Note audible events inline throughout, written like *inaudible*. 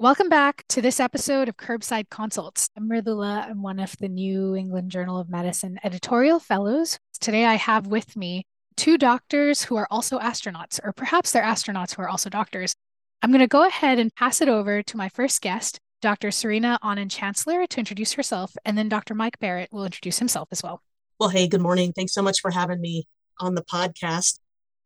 Welcome back to this episode of Curbside Consults. I'm Mridula. I'm one of the New England Journal of Medicine editorial fellows. Today I have with me two doctors who are also astronauts, or perhaps they're astronauts who are also doctors. I'm going to go ahead and pass it over to my first guest, Dr. Serena Auñón-Chancellor, to introduce herself, and then Dr. Mike Barratt will introduce himself as well. Well, hey, good morning. Thanks so much for having me on the podcast.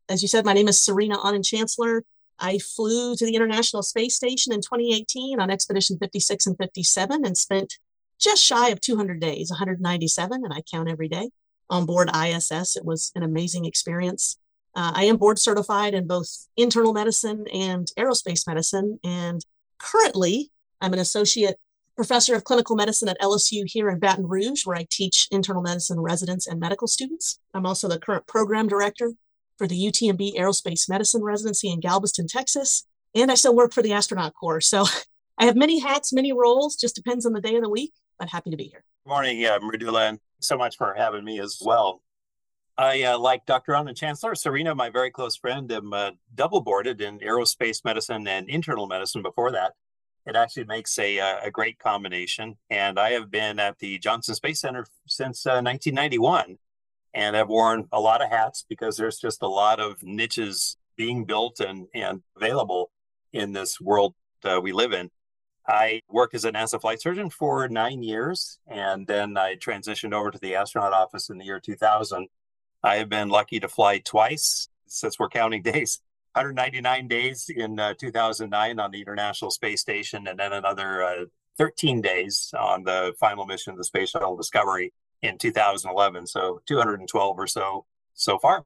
As you said, my name is Serena Anand Chancellor. I flew to the International Space Station in 2018 on Expedition 56 and 57 and spent just shy of 200 days, 197, and I count every day on board ISS. It was an amazing experience. Uh, I am board certified in both internal medicine and aerospace medicine. And currently, I'm an associate professor of clinical medicine at LSU here in Baton Rouge, where I teach internal medicine residents and medical students. I'm also the current program director for the UTMB Aerospace Medicine residency in Galveston, Texas. And I still work for the astronaut corps. So *laughs* I have many hats, many roles, just depends on the day of the week, but happy to be here. Good morning, yeah, Mridula, so much for having me as well. I, uh, like Dr. Auñón-Chancellor, Serena, my very close friend, am uh, double boarded in aerospace medicine and internal medicine before that. It actually makes a, uh, a great combination. And I have been at the Johnson Space Center since 1991 uh, and I've worn a lot of hats because there's just a lot of niches being built and, and available in this world uh, we live in. I worked as a NASA flight surgeon for nine years, and then I transitioned over to the astronaut office in the year 2000. I have been lucky to fly twice since we're counting *laughs* days 199 days in uh, 2009 on the International Space Station, and then another uh, 13 days on the final mission of the Space Shuttle Discovery in 2011. So 212 or so so far.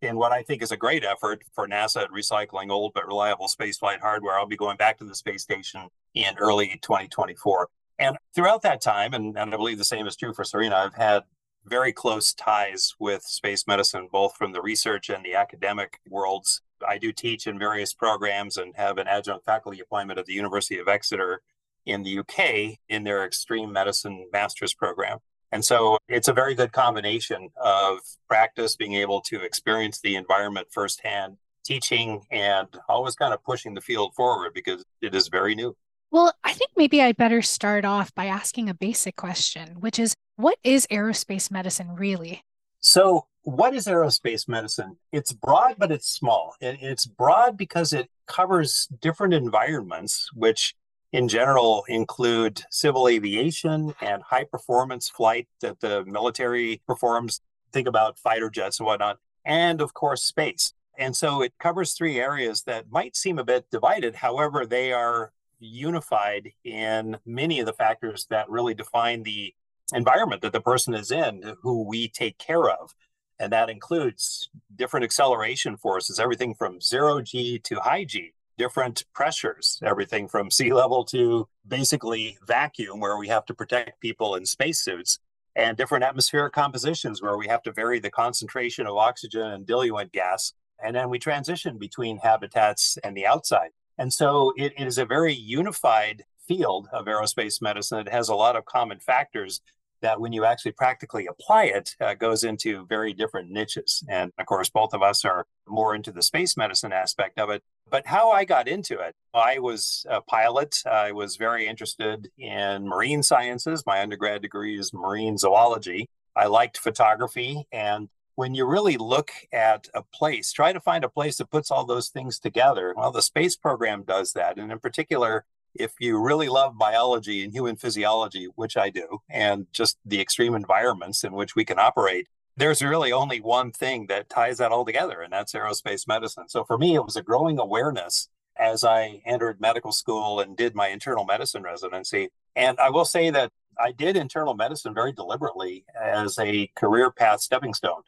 In what I think is a great effort for NASA at recycling old but reliable spaceflight hardware, I'll be going back to the space station in early 2024. And throughout that time, and, and I believe the same is true for Serena, I've had very close ties with space medicine, both from the research and the academic worlds. I do teach in various programs and have an adjunct faculty appointment at the University of Exeter in the UK in their extreme medicine master's program. And so it's a very good combination of practice, being able to experience the environment firsthand, teaching, and always kind of pushing the field forward because it is very new. Well, I think maybe I'd better start off by asking a basic question, which is what is aerospace medicine really? So, what is aerospace medicine? It's broad, but it's small. It's broad because it covers different environments, which in general include civil aviation and high performance flight that the military performs. Think about fighter jets and whatnot, and of course, space. And so it covers three areas that might seem a bit divided. However, they are unified in many of the factors that really define the environment that the person is in, who we take care of. And that includes different acceleration forces, everything from zero G to high G different pressures, everything from sea level to basically vacuum, where we have to protect people in spacesuits, and different atmospheric compositions, where we have to vary the concentration of oxygen and diluent gas. And then we transition between habitats and the outside. And so it, it is a very unified field of aerospace medicine. It has a lot of common factors that when you actually practically apply it, uh, goes into very different niches. And of course, both of us are more into the space medicine aspect of it. But how I got into it, I was a pilot. I was very interested in marine sciences. My undergrad degree is marine zoology. I liked photography. And when you really look at a place, try to find a place that puts all those things together. Well, the space program does that. And in particular, if you really love biology and human physiology, which I do, and just the extreme environments in which we can operate, there's really only one thing that ties that all together, and that's aerospace medicine. So for me, it was a growing awareness as I entered medical school and did my internal medicine residency. And I will say that I did internal medicine very deliberately as a career path stepping stone,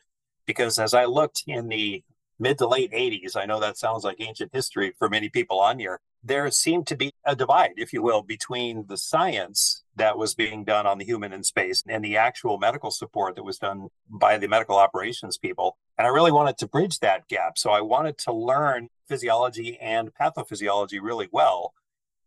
because as I looked in the mid to late 80s, I know that sounds like ancient history for many people on here, there seemed to be a divide, if you will, between the science that was being done on the human in space and the actual medical support that was done by the medical operations people. And I really wanted to bridge that gap. So I wanted to learn physiology and pathophysiology really well.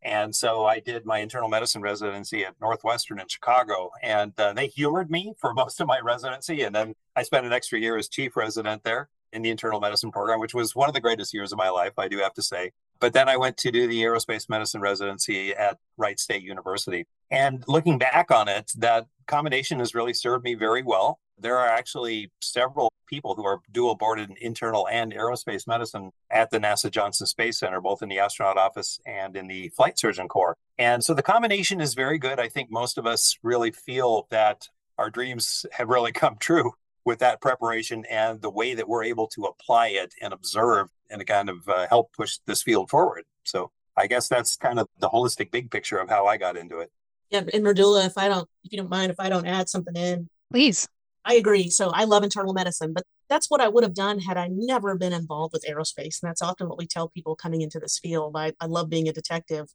And so I did my internal medicine residency at Northwestern in Chicago, and uh, they humored me for *laughs* most of my residency. And then I spent an extra year as chief resident there in the internal medicine program, which was one of the greatest years of my life, I do have to say. But then I went to do the aerospace medicine residency at Wright State University. And looking back on it, that combination has really served me very well. There are actually several people who are dual boarded in internal and aerospace medicine at the NASA Johnson Space Center, both in the astronaut office and in the flight surgeon corps. And so the combination is very good. I think most of us really feel that our dreams have really come true with that preparation and the way that we're able to apply it and observe and kind of uh, help push this field forward. So I guess that's kind of the holistic big picture of how I got into it. Yeah, and Mridula, if I don't, if you don't mind, if I don't add something in, please. I agree. So I love internal medicine, but that's what I would have done had I never been involved with aerospace. And that's often what we tell people coming into this field. I, I love being a detective.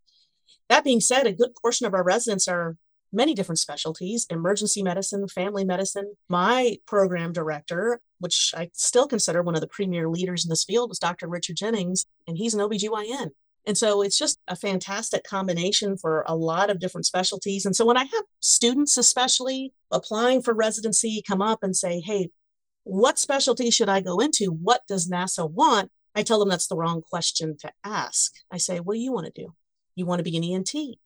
That being said, a good portion of our residents are many different specialties emergency medicine, family medicine. My program director, which I still consider one of the premier leaders in this field, was Dr. Richard Jennings, and he's an OBGYN. And so it's just a fantastic combination for a lot of different specialties. And so when I have students, especially applying for residency, come up and say, Hey, what specialty should I go into? What does NASA want? I tell them that's the wrong question to ask. I say, What do you want to do? You want to be an ENT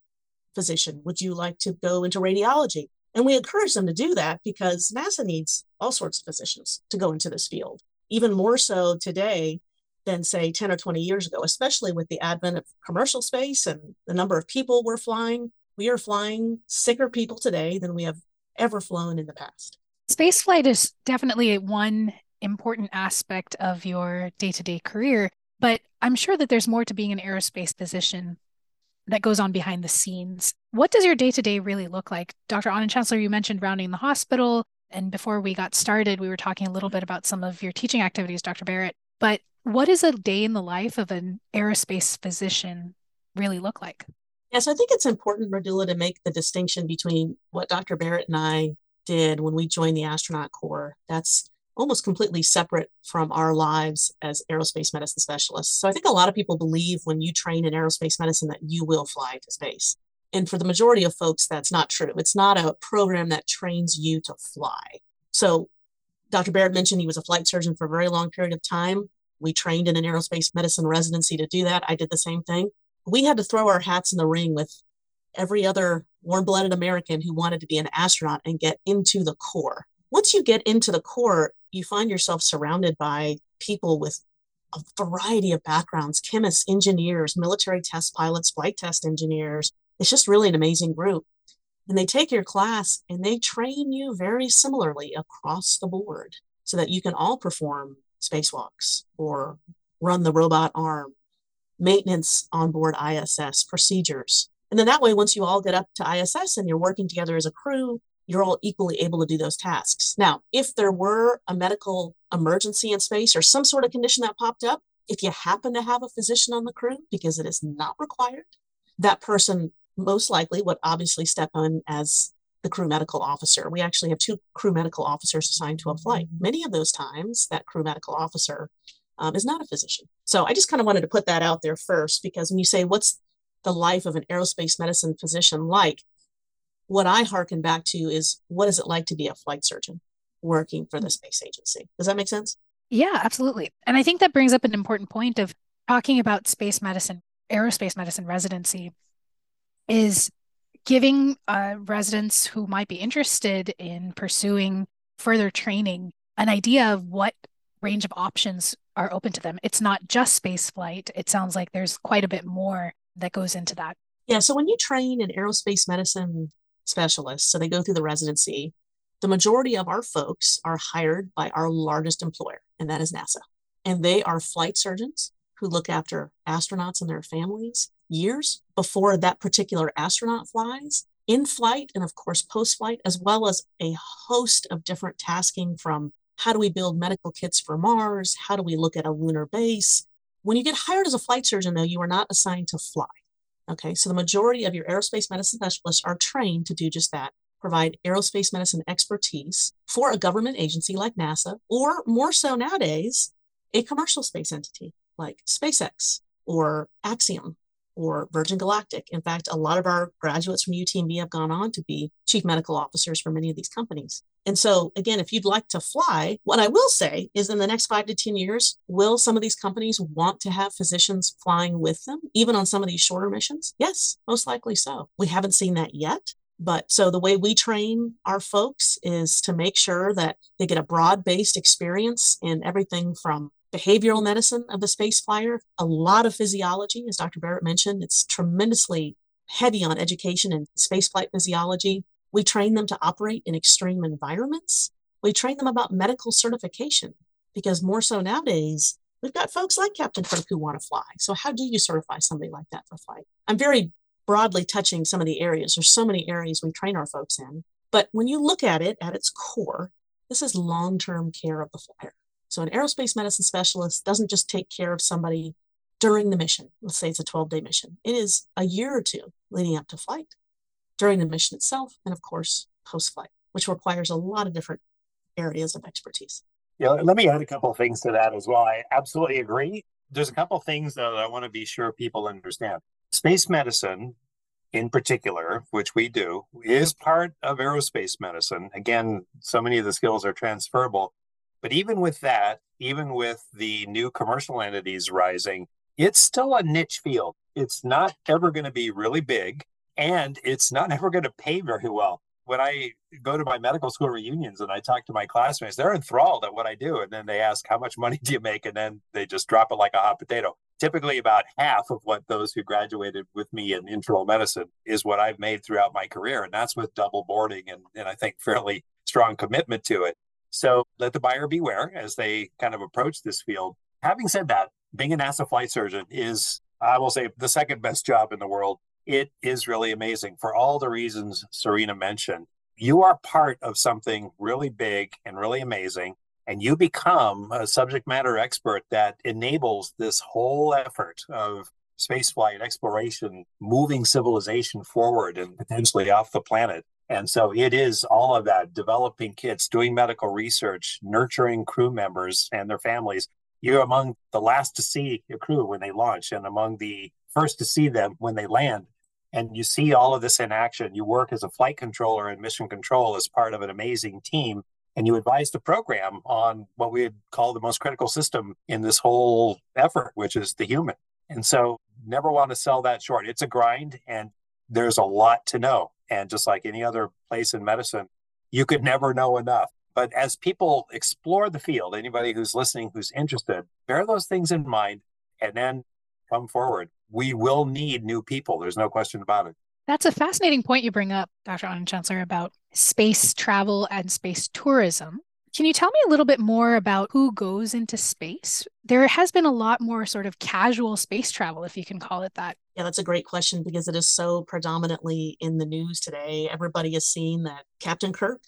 physician? Would you like to go into radiology? And we encourage them to do that because NASA needs all sorts of physicians to go into this field, even more so today than say 10 or 20 years ago, especially with the advent of commercial space and the number of people we're flying. We are flying sicker people today than we have ever flown in the past. Spaceflight is definitely one important aspect of your day to day career, but I'm sure that there's more to being an aerospace physician that goes on behind the scenes. What does your day to day really look like? Dr. Auñón-Chancellor, you mentioned rounding the hospital. And before we got started, we were talking a little bit about some of your teaching activities, Dr. Barratt. But what does a day in the life of an aerospace physician really look like? Yes, I think it's important, Mridula, to make the distinction between what Dr. Barratt and I did when we joined the astronaut corps. That's almost completely separate from our lives as aerospace medicine specialists. So I think a lot of people believe when you train in aerospace medicine that you will fly to space. And for the majority of folks, that's not true. It's not a program that trains you to fly. So Dr. Barratt mentioned he was a flight surgeon for a very long period of time. We trained in an aerospace medicine residency to do that. I did the same thing. We had to throw our hats in the ring with every other warm blooded American who wanted to be an astronaut and get into the corps. Once you get into the corps, you find yourself surrounded by people with a variety of backgrounds chemists, engineers, military test pilots, flight test engineers. It's just really an amazing group. And they take your class and they train you very similarly across the board so that you can all perform spacewalks or run the robot arm, maintenance on board ISS, procedures. And then that way, once you all get up to ISS and you're working together as a crew, you're all equally able to do those tasks. Now, if there were a medical emergency in space or some sort of condition that popped up, if you happen to have a physician on the crew, because it is not required, that person most likely would obviously step in as the crew medical officer. We actually have two crew medical officers assigned to a flight. Many of those times, that crew medical officer um, is not a physician. So I just kind of wanted to put that out there first because when you say, what's the life of an aerospace medicine physician like? What I harken back to is what is it like to be a flight surgeon working for the space agency? Does that make sense? Yeah, absolutely. And I think that brings up an important point of talking about space medicine, aerospace medicine residency is giving uh, residents who might be interested in pursuing further training an idea of what range of options are open to them. It's not just space flight. It sounds like there's quite a bit more that goes into that. Yeah. So when you train in aerospace medicine specialists. So they go through the residency. The majority of our folks are hired by our largest employer, and that is NASA. And they are flight surgeons who look after astronauts and their families years before that particular astronaut flies, in flight, and of course, post flight, as well as a host of different tasking from how do we build medical kits for Mars? How do we look at a lunar base? When you get hired as a flight surgeon, though, you are not assigned to fly. Okay, so the majority of your aerospace medicine specialists are trained to do just that provide aerospace medicine expertise for a government agency like NASA, or more so nowadays, a commercial space entity like SpaceX or Axiom or Virgin Galactic. In fact, a lot of our graduates from UTMB have gone on to be chief medical officers for many of these companies. And so, again, if you'd like to fly, what I will say is in the next five to 10 years, will some of these companies want to have physicians flying with them, even on some of these shorter missions? Yes, most likely so. We haven't seen that yet. But so the way we train our folks is to make sure that they get a broad based experience in everything from behavioral medicine of the space flyer, a lot of physiology, as Dr. Barratt mentioned. It's tremendously heavy on education and spaceflight physiology. We train them to operate in extreme environments. We train them about medical certification because more so nowadays, we've got folks like Captain Kirk who want to fly. So, how do you certify somebody like that for flight? I'm very broadly touching some of the areas. There's so many areas we train our folks in. But when you look at it at its core, this is long term care of the flyer. So an aerospace medicine specialist doesn't just take care of somebody during the mission. Let's say it's a 12 day mission. It is a year or two leading up to flight, during the mission itself, and of course, post flight, which requires a lot of different areas of expertise. Yeah, let me add a couple of things to that as well. I absolutely agree. There's a couple of things that I want to be sure people understand. Space medicine, in particular, which we do, is part of aerospace medicine. Again, so many of the skills are transferable, but even with that, even with the new commercial entities rising, it's still a niche field. It's not ever going to be really big and it's not ever going to pay very well. When I go to my medical school reunions and I talk to my classmates, they're enthralled at what I do. And then they ask, How much money *laughs* do you make? And then they just drop it like a hot potato. Typically, about half of what those who graduated with me in internal medicine is what I've made throughout my career. And that's with double boarding and, and I think fairly strong commitment to it. So let the buyer beware as they kind of approach this field. Having said that, being a NASA flight surgeon is, I will say, the second best job in the world. It is really amazing for all the reasons Serena mentioned. You are part of something really big and really amazing, and you become a subject matter expert that enables this whole effort of spaceflight exploration, moving civilization forward and potentially off the planet. And so it is all of that developing kits, doing medical research, nurturing crew members and their families. You're among the last to see your crew when they launch and among the first to see them when they land. And you see all of this in action. You work as a flight controller and mission control as part of an amazing team. And you advise the program on what we would call the most critical system in this whole effort, which is the human. And so never want to sell that short. It's a grind and there's a lot to know. And just like any other place in medicine, you could never know enough. But as people explore the field, anybody who's listening who's interested, bear those things in mind and then come forward. We will need new people. There's no question about it. That's a fascinating point you bring up, Dr. Chancellor, about space travel and space tourism. Can you tell me a little bit more about who goes into space? There has been a lot more sort of casual space travel, if you can call it that. Yeah, that's a great question because it is so predominantly in the news today. Everybody has seen that Captain Kirk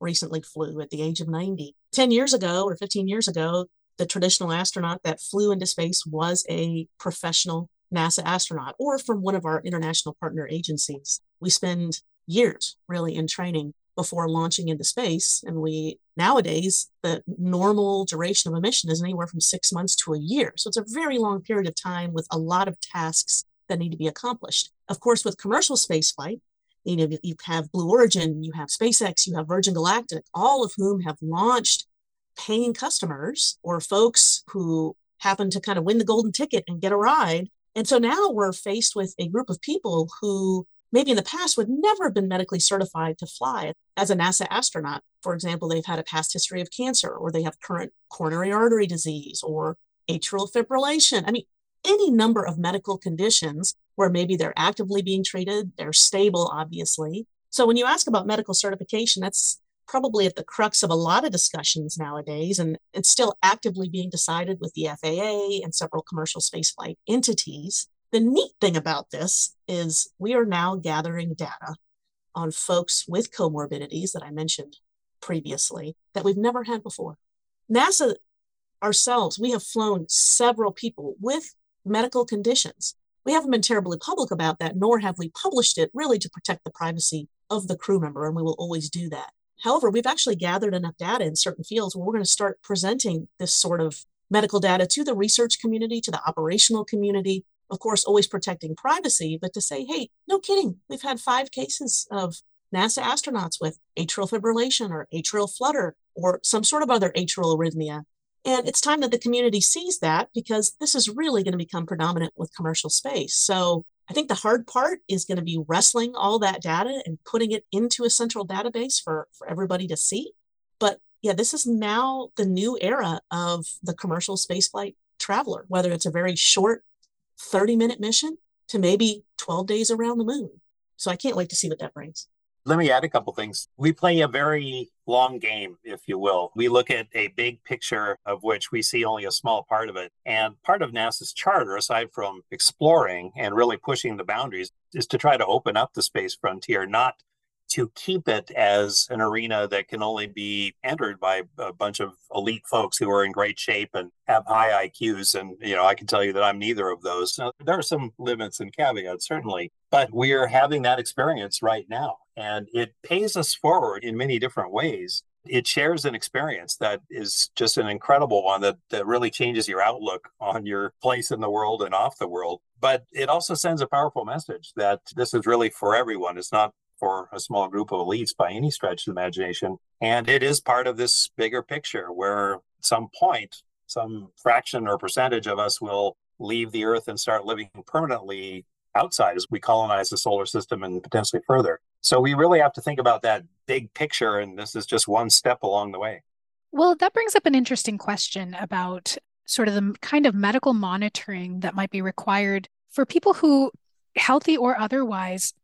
recently flew at the age of 90. 10 years ago or 15 years ago, the traditional astronaut that flew into space was a professional NASA astronaut or from one of our international partner agencies. We spend years really in training before launching into space. And we nowadays, the normal duration of a mission is anywhere from six months to a year. So it's a very long period of time with a lot of tasks that need to be accomplished. Of course, with commercial spaceflight, you know, you have Blue Origin, you have SpaceX, you have Virgin Galactic, all of whom have launched paying customers or folks who happen to kind of win the golden ticket and get a ride. And so now we're faced with a group of people who maybe in the past would never have been medically certified to fly as a NASA astronaut. For example, they've had a past history of cancer, or they have current coronary artery disease, or atrial fibrillation. I mean, any number of medical conditions where maybe they're actively being treated, they're stable, obviously. So when you ask about medical certification, that's probably at the crux of a lot of discussions nowadays, and it's still actively being decided with the FAA and several commercial spaceflight entities. The neat thing about this is we are now gathering data on folks with comorbidities that I mentioned previously that we've never had before. NASA ourselves, we have flown several people with medical conditions. We haven't been terribly public about that, nor have we published it really to protect the privacy of the crew member, and we will always do that. However, we've actually gathered enough data in certain fields where we're going to start presenting this sort of medical data to the research community, to the operational community, of course, always protecting privacy, but to say, hey, no kidding, we've had five cases of NASA astronauts with atrial fibrillation or atrial flutter or some sort of other atrial arrhythmia. And it's time that the community sees that because this is really going to become predominant with commercial space. So I think the hard part is going to be wrestling all that data and putting it into a central database for, for everybody to see. But yeah, this is now the new era of the commercial spaceflight traveler, whether it's a very short 30 minute mission to maybe 12 days around the moon. So I can't wait to see what that brings. Let me add a couple things. We play a very long game, if you will. We look at a big picture of which we see only a small part of it. And part of NASA's charter, aside from exploring and really pushing the boundaries, is to try to open up the space frontier, not to keep it as an arena that can only be entered by a bunch of elite folks who are in great shape and have high IQs. And, you know, I can tell you that I'm neither of those. Now, there are some limits and caveats, certainly, but we're having that experience right now. And it pays us forward in many different ways. It shares an experience that is just an incredible one that, that really changes your outlook on your place in the world and off the world. But it also sends a powerful message that this is really for everyone. It's not for a small group of elites by any stretch of the imagination. And it is part of this bigger picture where some point, some fraction or percentage of us will leave the earth and start living permanently outside as we colonize the solar system and potentially further. So we really have to think about that big picture. And this is just one step along the way. Well, that brings up an interesting question about sort of the kind of medical monitoring that might be required for people who, healthy or otherwise,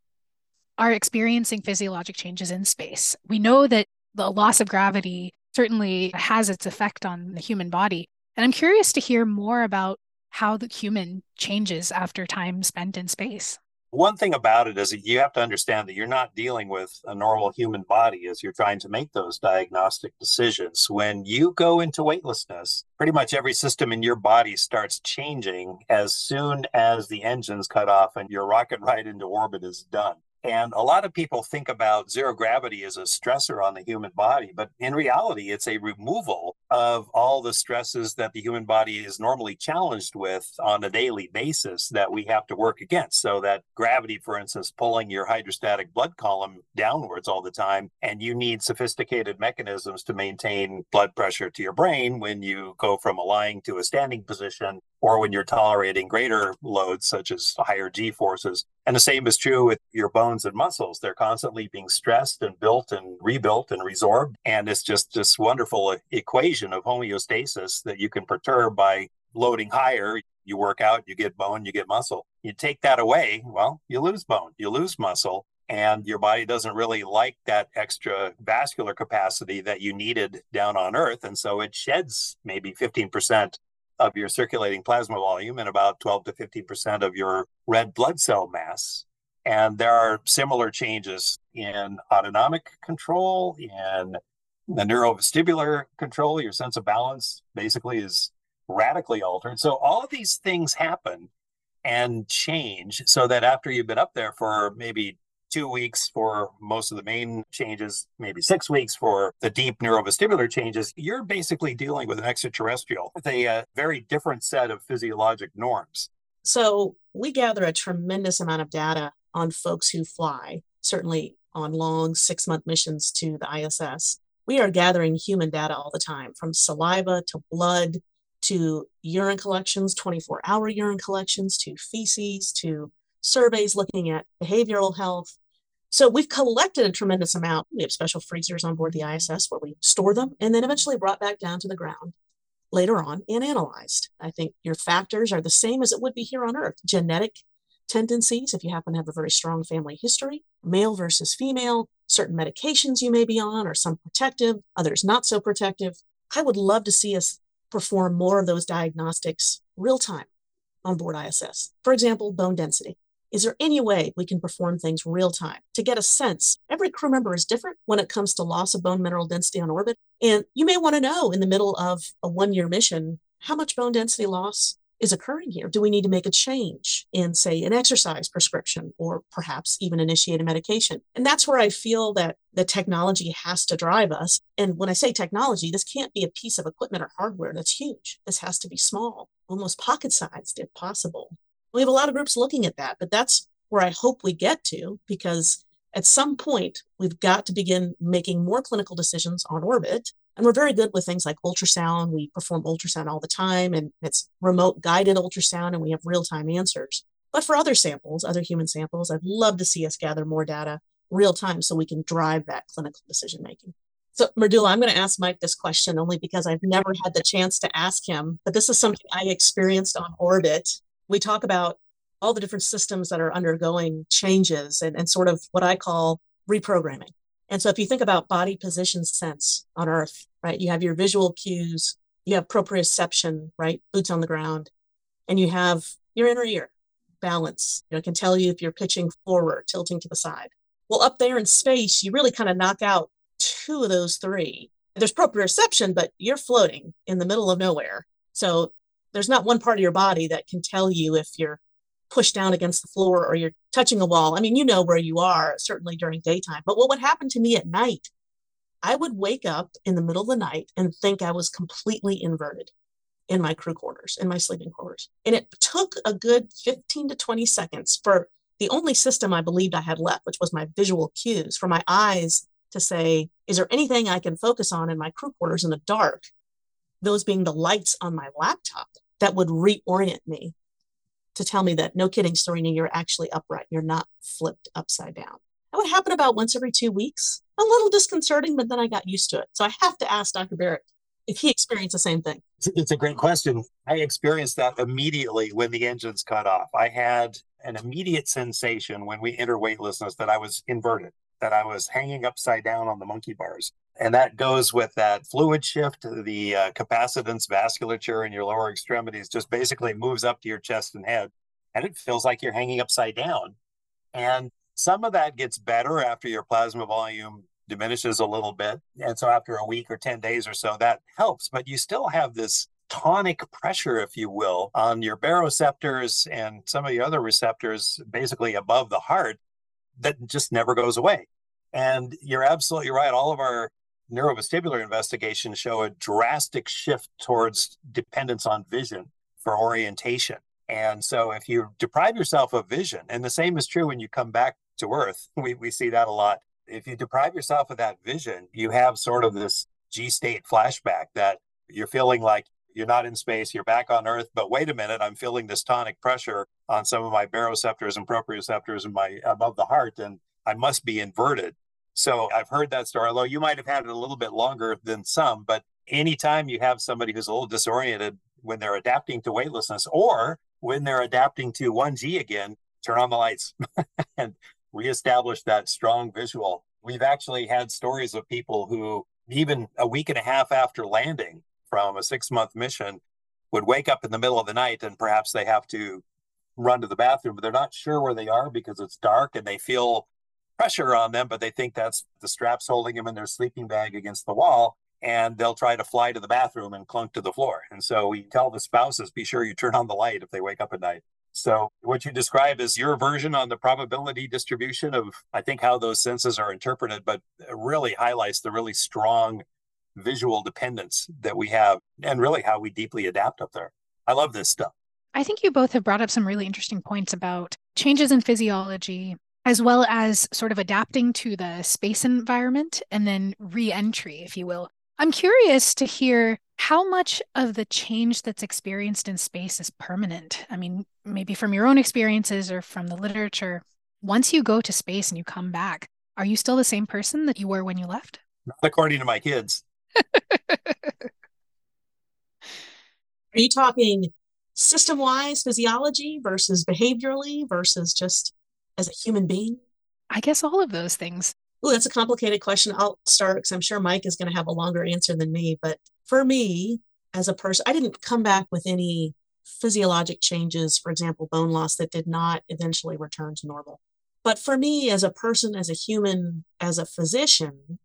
are experiencing physiologic changes in space. We know that the loss of gravity certainly has its effect on the human body. And I'm curious to hear more about how the human changes after time spent in space. One thing about it is that you have to understand that you're not dealing with a normal human body as you're trying to make those diagnostic decisions. When you go into weightlessness, pretty much every system in your body starts changing as soon as the engines cut off and your rocket *laughs* ride into orbit is done. And a lot of people think about zero gravity as a stressor on the human body, but in reality, it's a removal of all the stresses that the human body is normally challenged with on a daily basis that we have to work against. So, that gravity, for instance, pulling your hydrostatic blood column downwards all the time, and you need sophisticated mechanisms to maintain blood pressure to your brain when you go from a lying to a standing position or when you're tolerating greater loads such as higher g forces. And the same is true with your bones and muscles. They're constantly being stressed and built and rebuilt and resorbed. And it's just this wonderful equation of homeostasis that you can perturb by loading higher. You work out you get bone you get muscle. You take that away well you lose bone you lose muscle and your body doesn't really like that extra vascular capacity that you needed down on earth. And so it sheds maybe 15% of your circulating plasma volume and about 12 to 15% of your red blood cell mass. And there are similar changes in autonomic control, in the neurovestibular control. Your sense of balance basically is radically altered. So all of these things happen and change so that after you've been up there for maybe two weeks for most of the main changes, maybe six weeks for the deep neurovestibular changes, you're basically dealing with an extraterrestrial with a uh, very different set of physiologic norms. So we gather a tremendous amount of data on folks who fly, certainly on long six month missions to the ISS. We are gathering human data all the time from saliva to blood to urine collections, 24 hour urine collections to feces to surveys looking at behavioral health, so we've collected a tremendous amount. We have special freezers on board the ISS where we store them and then eventually brought back down to the ground later on and analyzed. I think your factors are the same as it would be here on Earth genetic tendencies, if you happen to have a very strong family history, male versus female, certain medications you may be on, or some protective, others not so protective. I would love to see us perform more of those diagnostics real time on board ISS. For example, bone density. Is there any way we can perform things real time to get a sense? Every crew member is different when it comes to loss of bone mineral density on orbit. And you may want to know in the middle of a one year mission how much bone density loss is occurring here? Do we need to make a change in, say, an exercise prescription or perhaps even initiate a medication? And that's where I feel that the technology has to drive us. And when I say technology, this can't be a piece of equipment or hardware that's huge. This has to be small, almost pocket sized if possible We have a lot of groups looking at that, but that's where I hope we get to because at some point we've got to begin making more clinical decisions on orbit. And we're very good with things like ultrasound. We perform ultrasound all the time and it's remote guided ultrasound and we have real time answers. But for other samples, other human samples, I'd love to see us gather more data real time so we can drive that clinical decision making. So, Mridula, I'm going to ask Mike this question only because I've never had the chance to ask him, but this is something I experienced on orbit. We talk about all the different systems that are undergoing changes and, and sort of what I call reprogramming. And so, if you think about body position sense on Earth, right, you have your visual cues, you have proprioception, right, boots on the ground, and you have your inner ear, balance. You know, it can tell you if you're pitching forward, tilting to the side. Well, up there in space, you really kind of knock out two of those three. There's proprioception, but you're floating in the middle of nowhere. So there's not one part of your body that can tell you if you're pushed down against the floor or you're touching a wall. I mean, you know where you are, certainly during daytime. But what would happen to me at night? I would wake up in the middle of the night and think I was completely inverted in my crew quarters, in my sleeping quarters. And it took a good 15 to 20 seconds for the only system I believed I had left, which was my visual cues, for my eyes to say, is there anything I can focus on in my crew quarters in the dark? Those being the lights on my laptop that would reorient me to tell me that no kidding, Serena, you're actually upright. You're not flipped upside down. That would happen about once every two weeks. A little disconcerting, but then I got used to it. So I have to ask Dr. Barratt if he experienced the same thing. It's a great question. I experienced that immediately when the engines cut off. I had an immediate sensation when we enter weightlessness that I was inverted that I was hanging upside down on the monkey bars. And that goes with that fluid shift. The uh, capacitance vasculature in your lower extremities just basically moves up to your chest and head. And it feels like you're hanging upside down. And some of that gets better after your plasma volume diminishes a little bit. And so after a week or 10 days or so, that helps. But you still have this tonic pressure, if you will, on your baroreceptors and some of the other receptors, basically above the heart, that just never goes away. And you're absolutely right. All of our neurovestibular investigations show a drastic shift towards dependence on vision for orientation. And so if you deprive yourself of vision, and the same is true when you come back to Earth, *laughs* we, we see that a lot. If you deprive yourself of that vision, you have sort of this G state flashback that you're feeling like you're not in space, you're back on Earth, but wait a minute, I'm feeling this tonic pressure on some of my baroreceptors and proprioceptors in my above the heart, and I must be inverted. So I've heard that story, although you might have had it a little bit longer than some. But anytime you have somebody who's a little disoriented when they're adapting to weightlessness or when they're adapting to 1G again, turn on the lights *laughs* and reestablish that strong visual. We've actually had stories of people who, even a week and a half after landing from a six month mission, would wake up in the middle of the night and perhaps they have to run to the bathroom, but they're not sure where they are because it's dark and they feel pressure on them, but they think that's the straps holding them in their sleeping bag against the wall. And they'll try to fly to the bathroom and clunk to the floor. And so we tell the spouses, be sure you turn on the light if they wake up at night. So what you describe is your version on the probability distribution of, I think, how those senses are interpreted, but really highlights the really strong visual dependence that we have and really how we deeply adapt up there. I love this stuff. I think you both have brought up some really interesting points about changes in physiology, as well as sort of adapting to the space environment and then re entry, if you will. I'm curious to hear how much of the change that's experienced in space is permanent. I mean, maybe from your own experiences or from the literature. Once you go to space and you come back, are you still the same person that you were when you left? Not according to my kids. *laughs* are you talking system wise physiology versus behaviorally versus just as a human being? I guess all of those things. Oh, that's a complicated question. I'll start because I'm sure Mike is going to have a longer answer than me. But for me, as a person, I didn't come back with any physiologic changes, for example, bone loss that did not eventually return to normal. But for me, as a person, as a human, as a physician,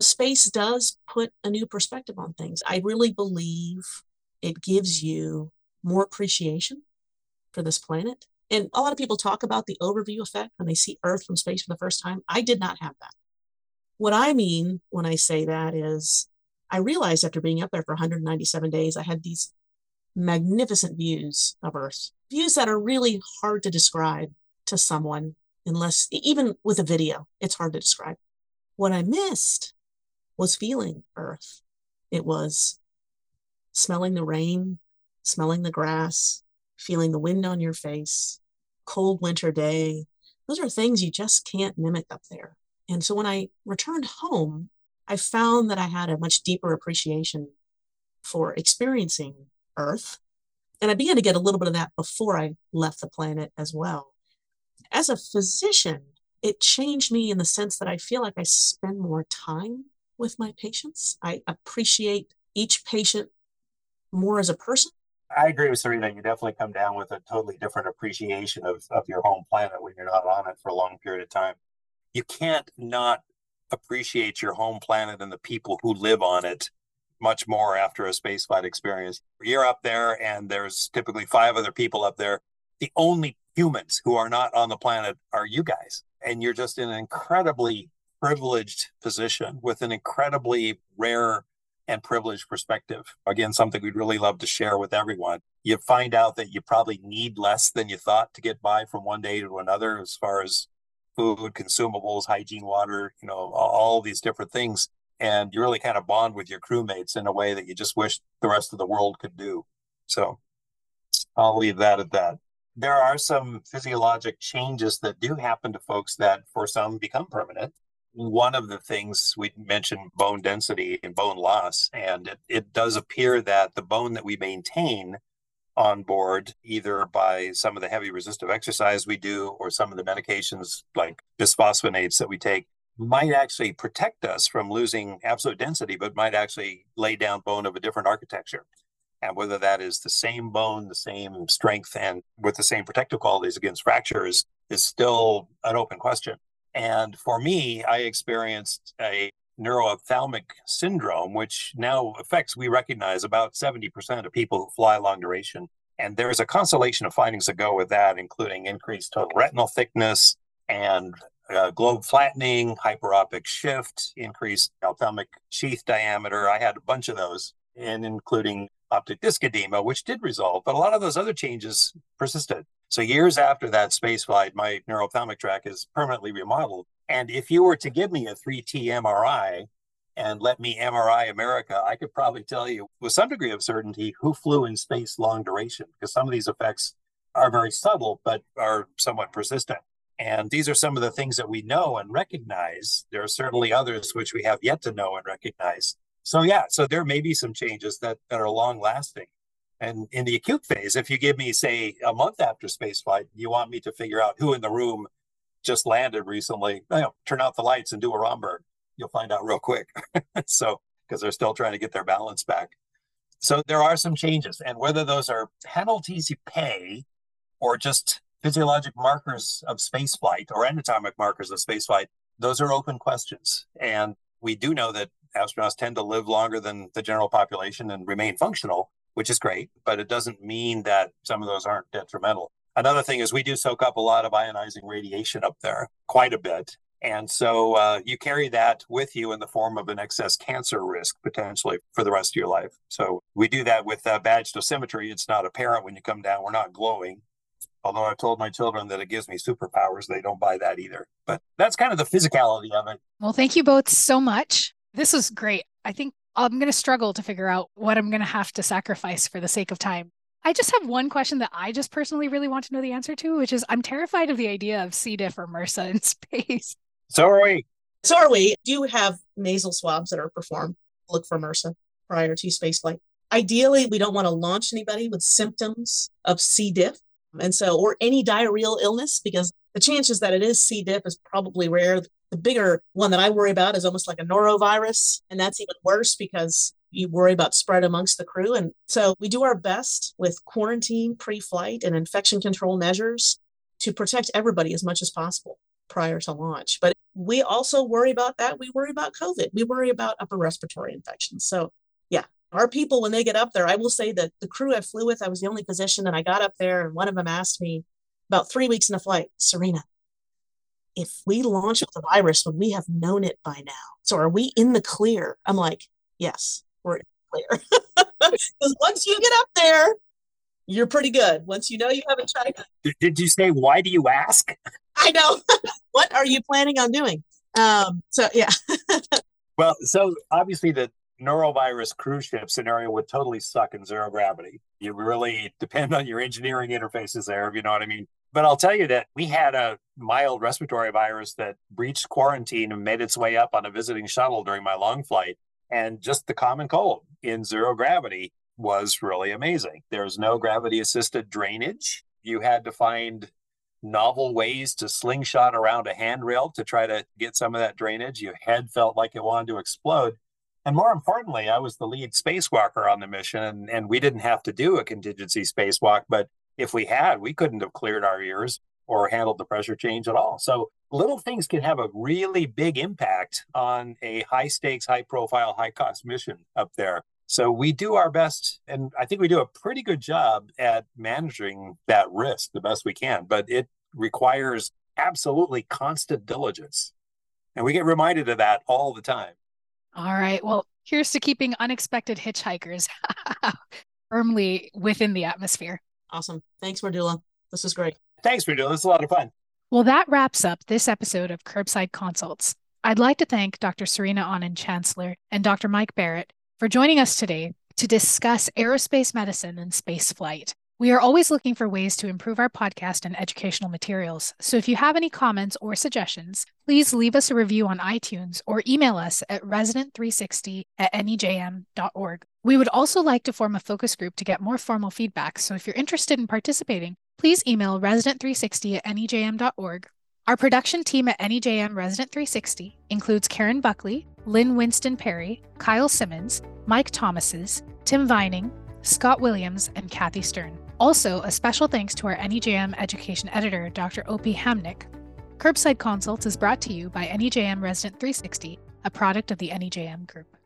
space does put a new perspective on things. I really believe it gives you more appreciation for this planet. And a lot of people talk about the overview effect when they see Earth from space for the first time. I did not have that. What I mean when I say that is, I realized after being up there for 197 days, I had these magnificent views of Earth, views that are really hard to describe to someone unless, even with a video, it's hard to describe. What I missed was feeling Earth. It was smelling the rain, smelling the grass, feeling the wind on your face, cold winter day. Those are things you just can't mimic up there. And so when I returned home, I found that I had a much deeper appreciation for experiencing Earth. And I began to get a little bit of that before I left the planet as well. As a physician, it changed me in the sense that I feel like I spend more time with my patients. I appreciate each patient more as a person. I agree with Serena. You definitely come down with a totally different appreciation of, of your home planet when you're not on it for a long period of time. You can't not appreciate your home planet and the people who live on it much more after a spaceflight experience. You're up there, and there's typically five other people up there. The only humans who are not on the planet are you guys. And you're just in an incredibly privileged position with an incredibly rare and privileged perspective. Again, something we'd really love to share with everyone. You find out that you probably need less than you thought to get by from one day to another as far as food, consumables, hygiene, water, you know, all these different things. And you really kind of bond with your crewmates in a way that you just wish the rest of the world could do. So I'll leave that at that. There are some physiologic changes that do happen to folks that for some become permanent. One of the things we mentioned bone density and bone loss, and it, it does appear that the bone that we maintain on board, either by some of the heavy resistive exercise we do or some of the medications like bisphosphonates that we take, might actually protect us from losing absolute density, but might actually lay down bone of a different architecture. And whether that is the same bone, the same strength, and with the same protective qualities against fractures is still an open question. And for me, I experienced a neuroophthalmic syndrome, which now affects, we recognize, about 70% of people who fly long duration. And there's a constellation of findings that go with that, including increased total retinal thickness and uh, globe flattening, hyperopic shift, increased ophthalmic sheath diameter. I had a bunch of those, and including optic disc edema, which did resolve, but a lot of those other changes persisted. So years after that space flight, my neuroophthalmic track is permanently remodeled. And if you were to give me a 3T MRI and let me MRI America, I could probably tell you with some degree of certainty who flew in space long duration, because some of these effects are very subtle, but are somewhat persistent. And these are some of the things that we know and recognize. There are certainly others which we have yet to know and recognize. So, yeah, so there may be some changes that, that are long lasting. And in the acute phase, if you give me, say, a month after spaceflight, you want me to figure out who in the room just landed recently, you know, turn out the lights and do a Romberg. You'll find out real quick. *laughs* so, because they're still trying to get their balance back. So there are some changes. And whether those are penalties you pay or just physiologic markers of spaceflight or anatomic markers of spaceflight, those are open questions. And we do know that astronauts tend to live longer than the general population and remain functional, which is great, but it doesn't mean that some of those aren't detrimental. Another thing is we do soak up a lot of ionizing radiation up there, quite a bit. And so uh, you carry that with you in the form of an excess cancer risk potentially for the rest of your life. So we do that with uh, badge dosimetry. It's not apparent when you come down. We're not glowing. Although I've told my children that it gives me superpowers, they don't buy that either. But that's kind of the physicality of it. Well, thank you both so much. This was great. I think I'm going to struggle to figure out what I'm going to have to sacrifice for the sake of time. I just have one question that I just personally really want to know the answer to, which is I'm terrified of the idea of C. diff or MRSA in *laughs* space. So are we. So are we. Do have nasal swabs that are performed. Look for MRSA prior to spaceflight. Ideally, we don't want to launch anybody with symptoms of C. diff. And so, or any diarrheal illness, because the chances that it is C. diff is probably rare. The bigger one that I worry about is almost like a norovirus. And that's even worse because you worry about spread amongst the crew. And so we do our best with quarantine, pre flight, and infection control measures to protect everybody as much as possible prior to launch. But we also worry about that. We worry about COVID. We worry about upper respiratory infections. So, yeah, our people, when they get up there, I will say that the crew I flew with, I was the only physician, and I got up there, and one of them asked me about three weeks in the flight, Serena, if we launch with the virus, when we have known it by now? So are we in the clear? I'm like, yes, we're in the clear. *laughs* Because once you get up there, you're pretty good. Once you know you have a tried. *laughs* Did you say why do you ask? *laughs* I know. what are you planning on doing? Um, so yeah. well, so obviously the norovirus cruise ship scenario would totally suck in zero gravity. You really depend on your engineering interfaces there, if you know what I mean. But I'll tell you that we had a mild respiratory virus that breached quarantine and made its way up on a visiting shuttle during my long flight. And just the common cold in zero gravity was really amazing. There's no gravity assisted drainage. You had to find novel ways to slingshot around a handrail to try to get some of that drainage. Your head felt like it wanted to explode. And more importantly, I was the lead spacewalker on the mission, and, and we didn't have to do a contingency spacewalk. But if we had, we couldn't have cleared our ears or handled the pressure change at all. So little things can have a really big impact on a high stakes, high profile, high cost mission up there. So we do our best, and I think we do a pretty good job at managing that risk the best we can. But it requires absolutely constant diligence. And we get reminded of that all the time. All right. Well, here's to keeping unexpected hitchhikers *laughs* firmly within the atmosphere. Awesome. Thanks, Mridula. This is great. Thanks, Mridula. This is a lot of fun. Well, that wraps up this episode of Curbside Consults. I'd like to thank Dr. Serena Auñón-Chancellor and Dr. Mike Barratt for joining us today to discuss aerospace medicine and space flight. We are always looking for ways to improve our podcast and educational materials. So if you have any comments or suggestions, please leave us a review on iTunes or email us at resident360 at nejm.org. We would also like to form a focus group to get more formal feedback. So if you're interested in participating, please email resident360 at nejm.org. Our production team at NEJM Resident 360 includes Karen Buckley, Lynn Winston Perry, Kyle Simmons, Mike Thomases, Tim Vining, Scott Williams, and Kathy Stern. Also, a special thanks to our NEJM education editor, Dr. Opie Hamnick. Curbside Consults is brought to you by NEJM Resident 360, a product of the NEJM Group.